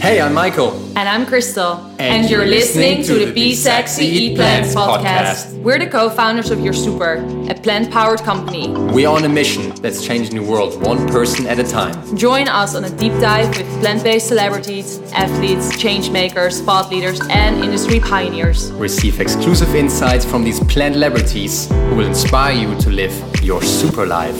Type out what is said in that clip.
Hey, I'm Michael. And I'm Kristel. And you're listening to the Be Sexy, Eat Plants podcast. We're the co founders of Your Super, a plant powered company. We are on a mission that's changing the world one person at a time. Join us on a deep dive with plant based celebrities, athletes, change makers, thought leaders, and industry pioneers. Receive exclusive insights from these plant celebrities who will inspire you to live your super life.